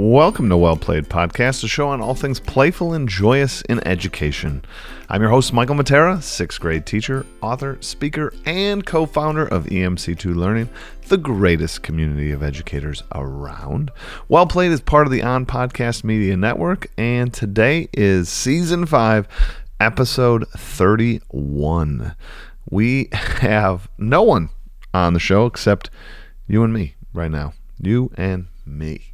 Welcome to Well Played Podcast, a show on all things playful and joyous in education. I'm your host, Michael Matera, sixth grade teacher, author, speaker, and co founder of EMC2 Learning, the greatest community of educators around. Well Played is part of the On Podcast Media Network, and today is season five, episode 31. We have no one on the show except you and me right now. You and me.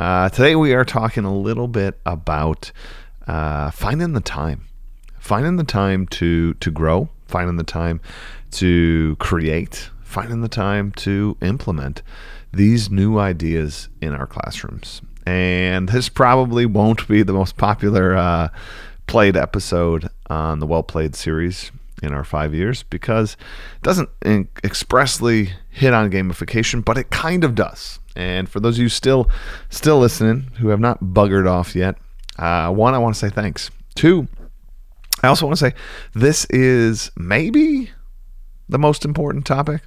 Uh, today we are talking a little bit about uh, finding the time, finding the time to to grow, finding the time to create, finding the time to implement these new ideas in our classrooms. And this probably won't be the most popular uh, played episode on the Well Played series in our five years because it doesn't expressly hit on gamification, but it kind of does. And for those of you still still listening who have not buggered off yet, uh, one, I want to say thanks. Two, I also want to say this is maybe the most important topic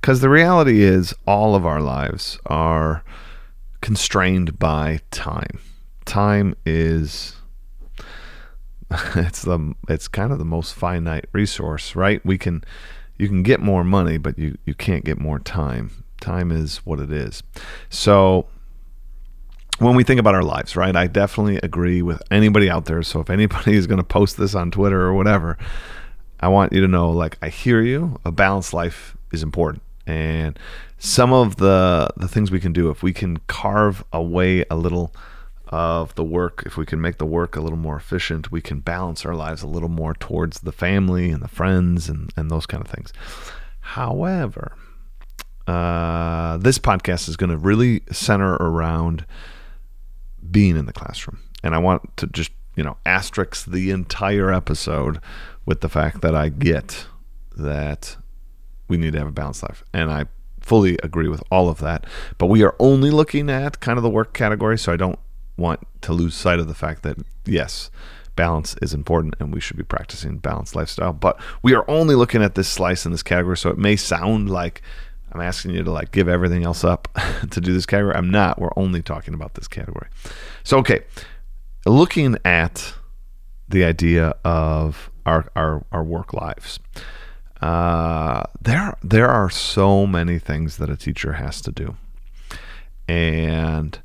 because the reality is all of our lives are constrained by time. Time is it's the it's kind of the most finite resource, right? We can you can get more money, but you you can't get more time time is what it is. So when we think about our lives, right, I definitely agree with anybody out there. So if anybody is going to post this on Twitter or whatever, I want you to know like I hear you. A balanced life is important. And some of the the things we can do if we can carve away a little of the work, if we can make the work a little more efficient, we can balance our lives a little more towards the family and the friends and, and those kind of things. However, uh, this podcast is going to really center around being in the classroom. And I want to just, you know, asterisk the entire episode with the fact that I get that we need to have a balanced life. And I fully agree with all of that. But we are only looking at kind of the work category. So I don't want to lose sight of the fact that, yes, balance is important and we should be practicing balanced lifestyle. But we are only looking at this slice in this category. So it may sound like I'm asking you to like give everything else up to do this category. I'm not. We're only talking about this category. So okay, looking at the idea of our our, our work lives. Uh, there there are so many things that a teacher has to do, and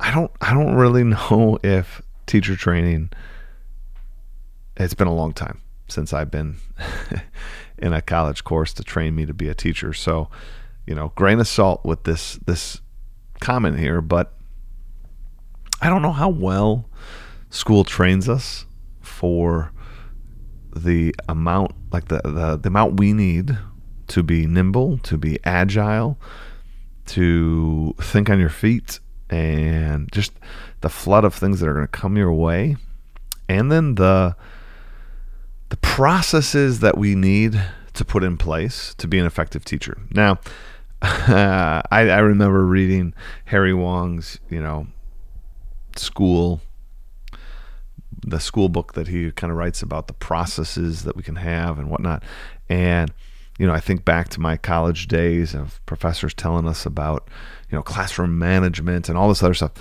I don't I don't really know if teacher training. It's been a long time since I've been in a college course to train me to be a teacher. So, you know, grain of salt with this this comment here, but I don't know how well school trains us for the amount like the, the, the amount we need to be nimble, to be agile, to think on your feet and just the flood of things that are going to come your way. And then the the processes that we need to put in place to be an effective teacher. Now, uh, I, I remember reading Harry Wong's, you know, school, the school book that he kind of writes about the processes that we can have and whatnot. And, you know, I think back to my college days of professors telling us about, you know, classroom management and all this other stuff.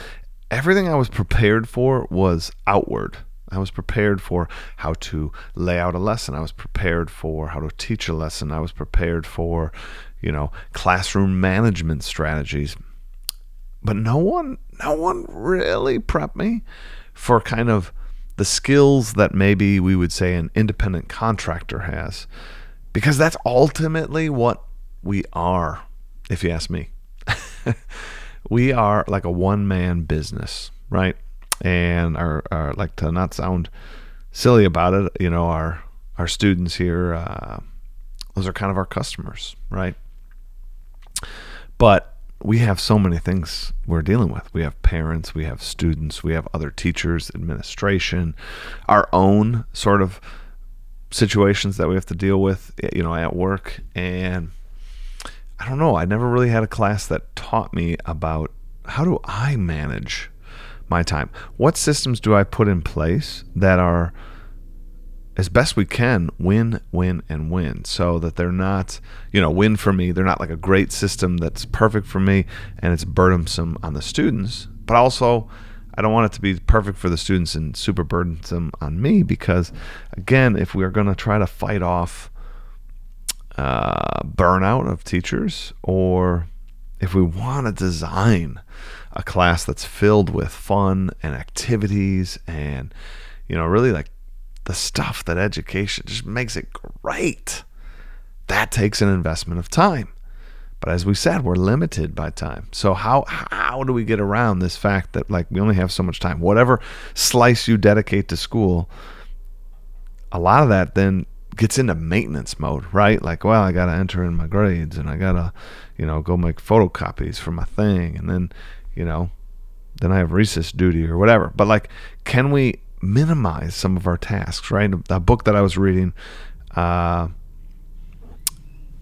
Everything I was prepared for was outward I was prepared for how to lay out a lesson. I was prepared for how to teach a lesson. I was prepared for, you know, classroom management strategies. But no one no one really prepped me for kind of the skills that maybe we would say an independent contractor has. Because that's ultimately what we are, if you ask me. we are like a one man business, right? And our, our like to not sound silly about it, you know, our our students here, uh, those are kind of our customers, right? But we have so many things we're dealing with. We have parents, we have students, we have other teachers, administration, our own sort of situations that we have to deal with, you know, at work. And I don't know, I never really had a class that taught me about how do I manage my time? What systems do I put in place that are as best we can win, win, and win so that they're not, you know, win for me. They're not like a great system that's perfect for me and it's burdensome on the students. But also, I don't want it to be perfect for the students and super burdensome on me because, again, if we are going to try to fight off uh, burnout of teachers or if we want to design a class that's filled with fun and activities and you know really like the stuff that education just makes it great that takes an investment of time but as we said we're limited by time so how how do we get around this fact that like we only have so much time whatever slice you dedicate to school a lot of that then gets into maintenance mode, right? Like, well, I got to enter in my grades and I got to, you know, go make photocopies for my thing. And then, you know, then I have recess duty or whatever. But like, can we minimize some of our tasks, right? A book that I was reading, uh,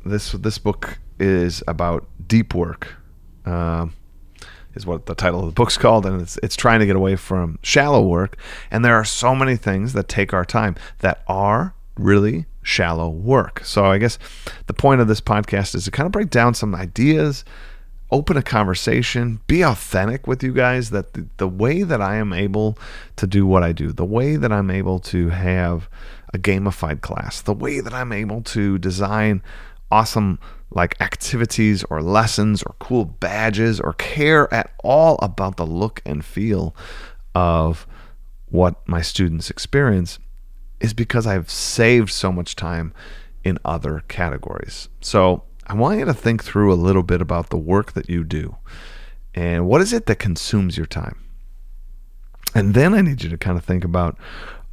this, this book is about deep work. Uh, is what the title of the book's called, and it's it's trying to get away from shallow work. And there are so many things that take our time that are really shallow work. So I guess the point of this podcast is to kind of break down some ideas, open a conversation, be authentic with you guys that the, the way that I am able to do what I do, the way that I'm able to have a gamified class, the way that I'm able to design awesome like activities or lessons or cool badges or care at all about the look and feel of what my students experience is because I've saved so much time in other categories. So I want you to think through a little bit about the work that you do and what is it that consumes your time. And then I need you to kind of think about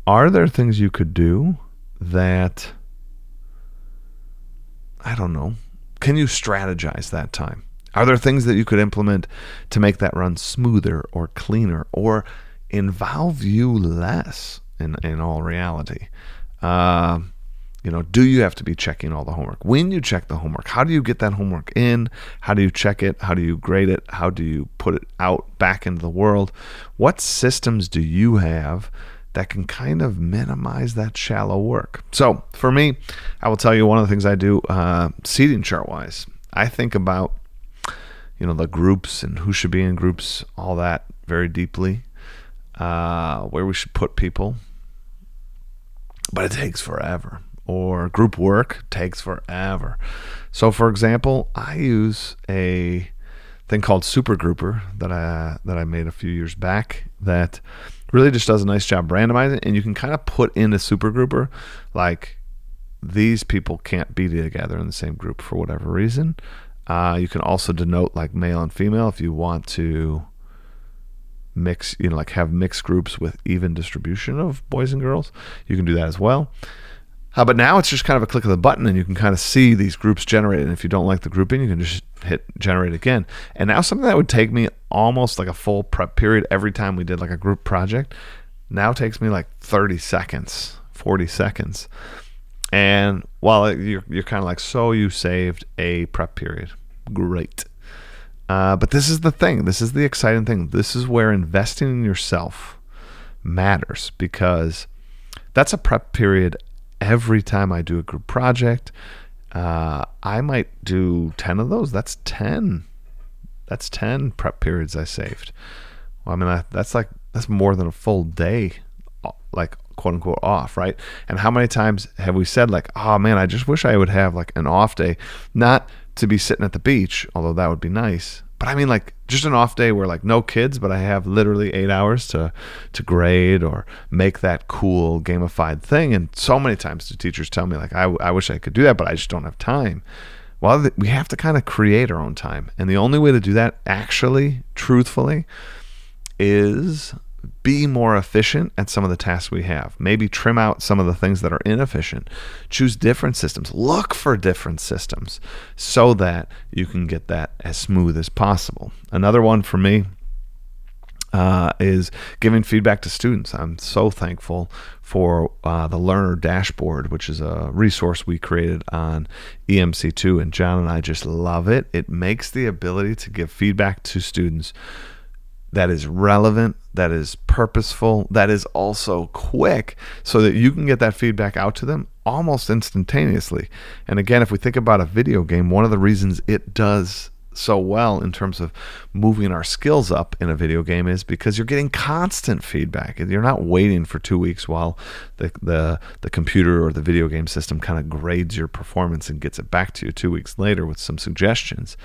are there things you could do that, I don't know, can you strategize that time? Are there things that you could implement to make that run smoother or cleaner or involve you less in in all reality. Uh, you know, do you have to be checking all the homework? When you check the homework, how do you get that homework in? How do you check it? How do you grade it? How do you put it out back into the world? What systems do you have that can kind of minimize that shallow work? So, for me, I will tell you one of the things I do uh, seating chart wise. I think about you know the groups and who should be in groups, all that very deeply. Uh, where we should put people, but it takes forever. Or group work takes forever. So, for example, I use a thing called Super Grouper that I that I made a few years back that really just does a nice job randomizing, and you can kind of put in a Super Grouper like these people can't be together in the same group for whatever reason. Uh, you can also denote like male and female if you want to mix, you know, like have mixed groups with even distribution of boys and girls. You can do that as well. Uh, but now it's just kind of a click of the button and you can kind of see these groups generated. And if you don't like the grouping, you can just hit generate again. And now something that would take me almost like a full prep period every time we did like a group project now takes me like 30 seconds, 40 seconds. And while you're, you're kind of like, so you saved a prep period. Great. Uh, but this is the thing. This is the exciting thing. This is where investing in yourself matters because that's a prep period every time I do a group project. Uh, I might do 10 of those. That's 10. That's 10 prep periods I saved. Well, I mean, that's like, that's more than a full day, uh, like quote unquote off, right? And how many times have we said, like, oh man, I just wish I would have like an off day? Not to be sitting at the beach, although that would be nice. But I mean, like just an off day where like no kids, but I have literally eight hours to to grade or make that cool gamified thing. And so many times the teachers tell me like, I, I wish I could do that, but I just don't have time. Well, we have to kind of create our own time, and the only way to do that, actually, truthfully, is be more efficient at some of the tasks we have. Maybe trim out some of the things that are inefficient. Choose different systems. Look for different systems so that you can get that as smooth as possible. Another one for me uh, is giving feedback to students. I'm so thankful for uh, the Learner Dashboard, which is a resource we created on EMC2, and John and I just love it. It makes the ability to give feedback to students that is relevant, that is purposeful, that is also quick so that you can get that feedback out to them almost instantaneously. And again, if we think about a video game, one of the reasons it does so well in terms of moving our skills up in a video game is because you're getting constant feedback. You're not waiting for two weeks while the the, the computer or the video game system kind of grades your performance and gets it back to you two weeks later with some suggestions.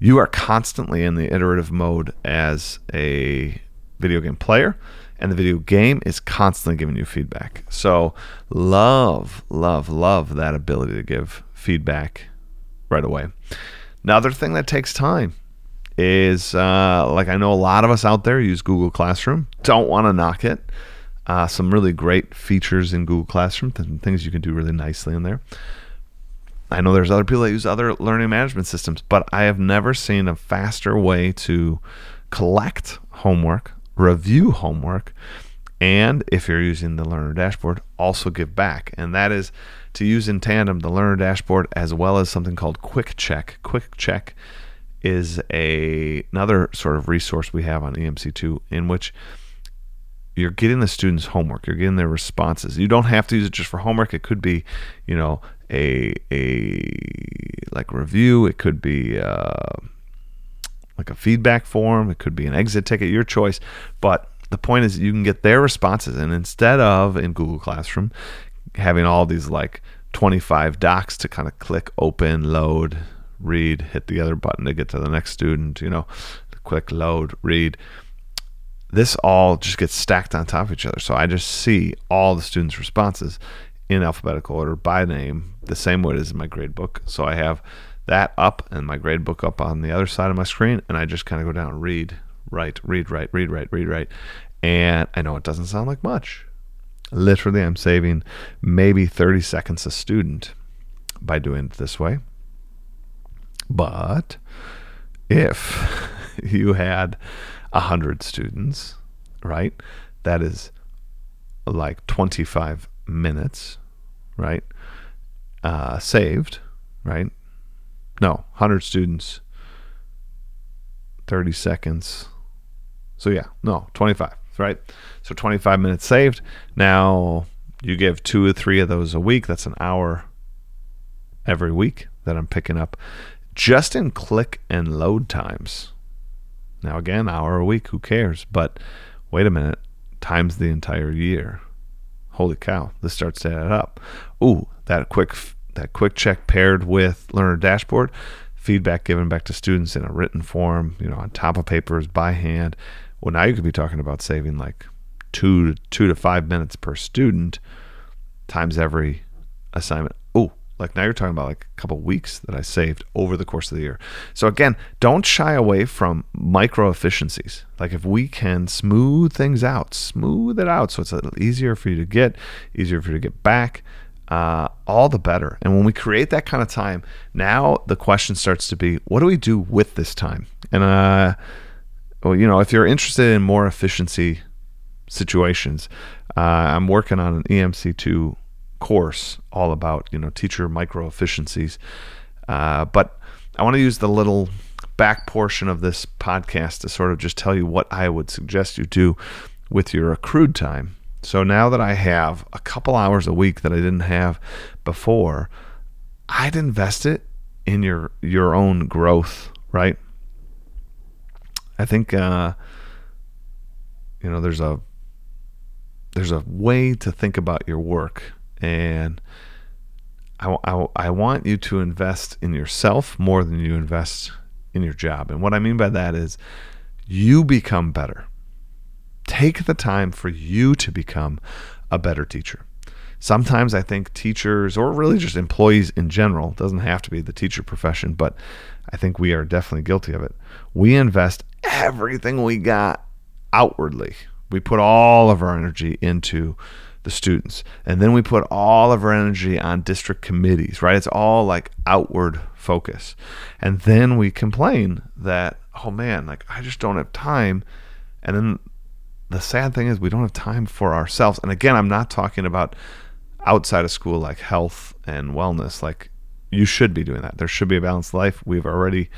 You are constantly in the iterative mode as a video game player and the video game is constantly giving you feedback. So, love, love, love that ability to give feedback right away. Another thing that takes time is uh, like I know a lot of us out there use Google Classroom. Don't want to knock it. Uh, some really great features in Google Classroom, things you can do really nicely in there. I know there's other people that use other learning management systems, but I have never seen a faster way to collect homework, review homework, and if you're using the learner dashboard, also give back. And that is to use in tandem the learner dashboard as well as something called Quick Check. Quick Check is a another sort of resource we have on EMC2 in which you're getting the students' homework, you're getting their responses. You don't have to use it just for homework. It could be, you know, a a like review. It could be uh, like a feedback form. It could be an exit ticket, your choice. But the point is, you can get their responses, and instead of in Google Classroom having all these like 25 docs to kind of click, open, load, read, hit the other button to get to the next student, you know, click, load, read. This all just gets stacked on top of each other. So I just see all the students' responses in alphabetical order by name, the same way it is in my grade book. So I have that up and my grade book up on the other side of my screen, and I just kind of go down, read, write, read, write, read, write, read, write. And I know it doesn't sound like much, Literally, I'm saving maybe 30 seconds a student by doing it this way. But if you had 100 students, right, that is like 25 minutes, right, uh, saved, right? No, 100 students, 30 seconds. So, yeah, no, 25 right? So 25 minutes saved. Now you give two or three of those a week. That's an hour every week that I'm picking up just in click and load times. Now, again, hour a week, who cares? But wait a minute, times the entire year. Holy cow, this starts to add up. Ooh, that quick that quick check paired with learner dashboard, feedback given back to students in a written form, you know, on top of papers by hand. Well, now you could be talking about saving like two to two to five minutes per student times every assignment. Oh, like now you're talking about like a couple weeks that I saved over the course of the year. So again, don't shy away from micro efficiencies. Like if we can smooth things out, smooth it out so it's a little easier for you to get, easier for you to get back. Uh, all the better. And when we create that kind of time, now the question starts to be, what do we do with this time? And uh, well, you know, if you're interested in more efficiency situations, uh, I'm working on an EMC2 course all about you know teacher micro efficiencies. Uh, but I want to use the little back portion of this podcast to sort of just tell you what I would suggest you do with your accrued time. So now that I have a couple hours a week that I didn't have before, I'd invest it in your your own growth, right? I think uh, you know there's a there's a way to think about your work, and I, I, I want you to invest in yourself more than you invest in your job. And what I mean by that is you become better. Take the time for you to become a better teacher. Sometimes I think teachers, or really just employees in general, doesn't have to be the teacher profession, but I think we are definitely guilty of it. We invest everything we got outwardly. We put all of our energy into the students. And then we put all of our energy on district committees, right? It's all like outward focus. And then we complain that, oh man, like I just don't have time. And then the sad thing is we don't have time for ourselves. And again, I'm not talking about outside of school like health and wellness. Like you should be doing that. There should be a balanced life. We've already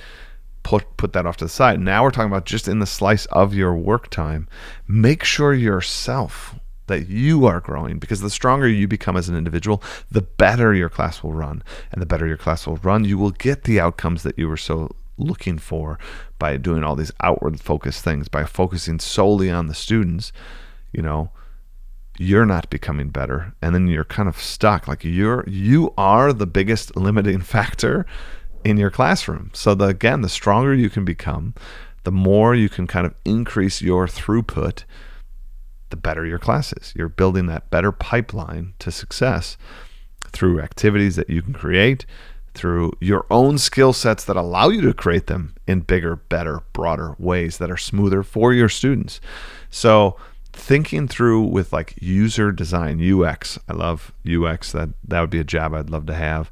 put put that off to the side. Now we're talking about just in the slice of your work time. Make sure yourself that you are growing because the stronger you become as an individual, the better your class will run. And the better your class will run, you will get the outcomes that you were so looking for by doing all these outward focused things, by focusing solely on the students, you know, you're not becoming better. And then you're kind of stuck. Like you're you are the biggest limiting factor in your classroom. So the, again the stronger you can become the more you can kind of increase your throughput the better your class is. You're building that better pipeline to success through activities that you can create through your own skill sets that allow you to create them in bigger better broader ways that are smoother for your students so thinking through with like user design UX. I love UX. That that would be a job I'd love to have.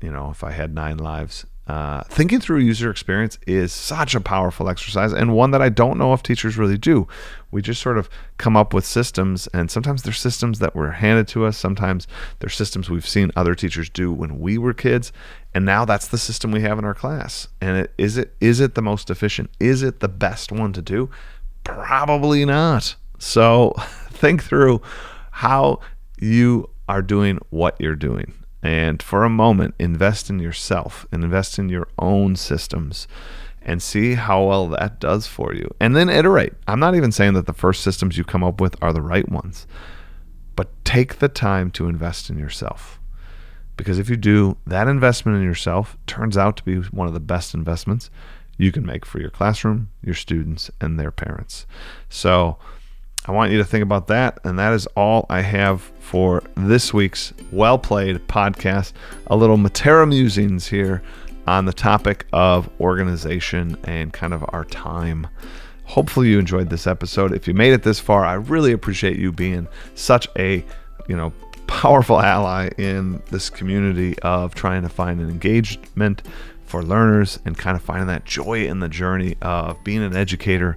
You know, if I had nine lives. Uh, thinking through user experience is such a powerful exercise and one that I don't know if teachers really do. We just sort of come up with systems, and sometimes they're systems that were handed to us. Sometimes they're systems we've seen other teachers do when we were kids, and now that's the system we have in our class. And it, is it is it the most efficient? Is it the best one to do? Probably not. So think through how you are doing what you're doing. And for a moment, invest in yourself and invest in your own systems and see how well that does for you. And then iterate. I'm not even saying that the first systems you come up with are the right ones, but take the time to invest in yourself. Because if you do, that investment in yourself turns out to be one of the best investments you can make for your classroom, your students, and their parents. So, I want you to think about that. And that is all I have for this week's Well Played podcast. A little Matera musings here on the topic of organization and kind of our time. Hopefully you enjoyed this episode. If you made it this far, I really appreciate you being such a, you know, powerful ally in this community of trying to find an engagement for learners and kind of finding that joy in the journey of being an educator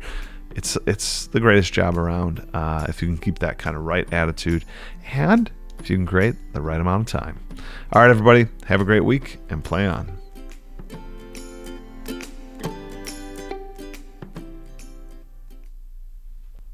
it's it's the greatest job around uh, if you can keep that kind of right attitude and if you can create the right amount of time. All right, everybody, have a great week and play on.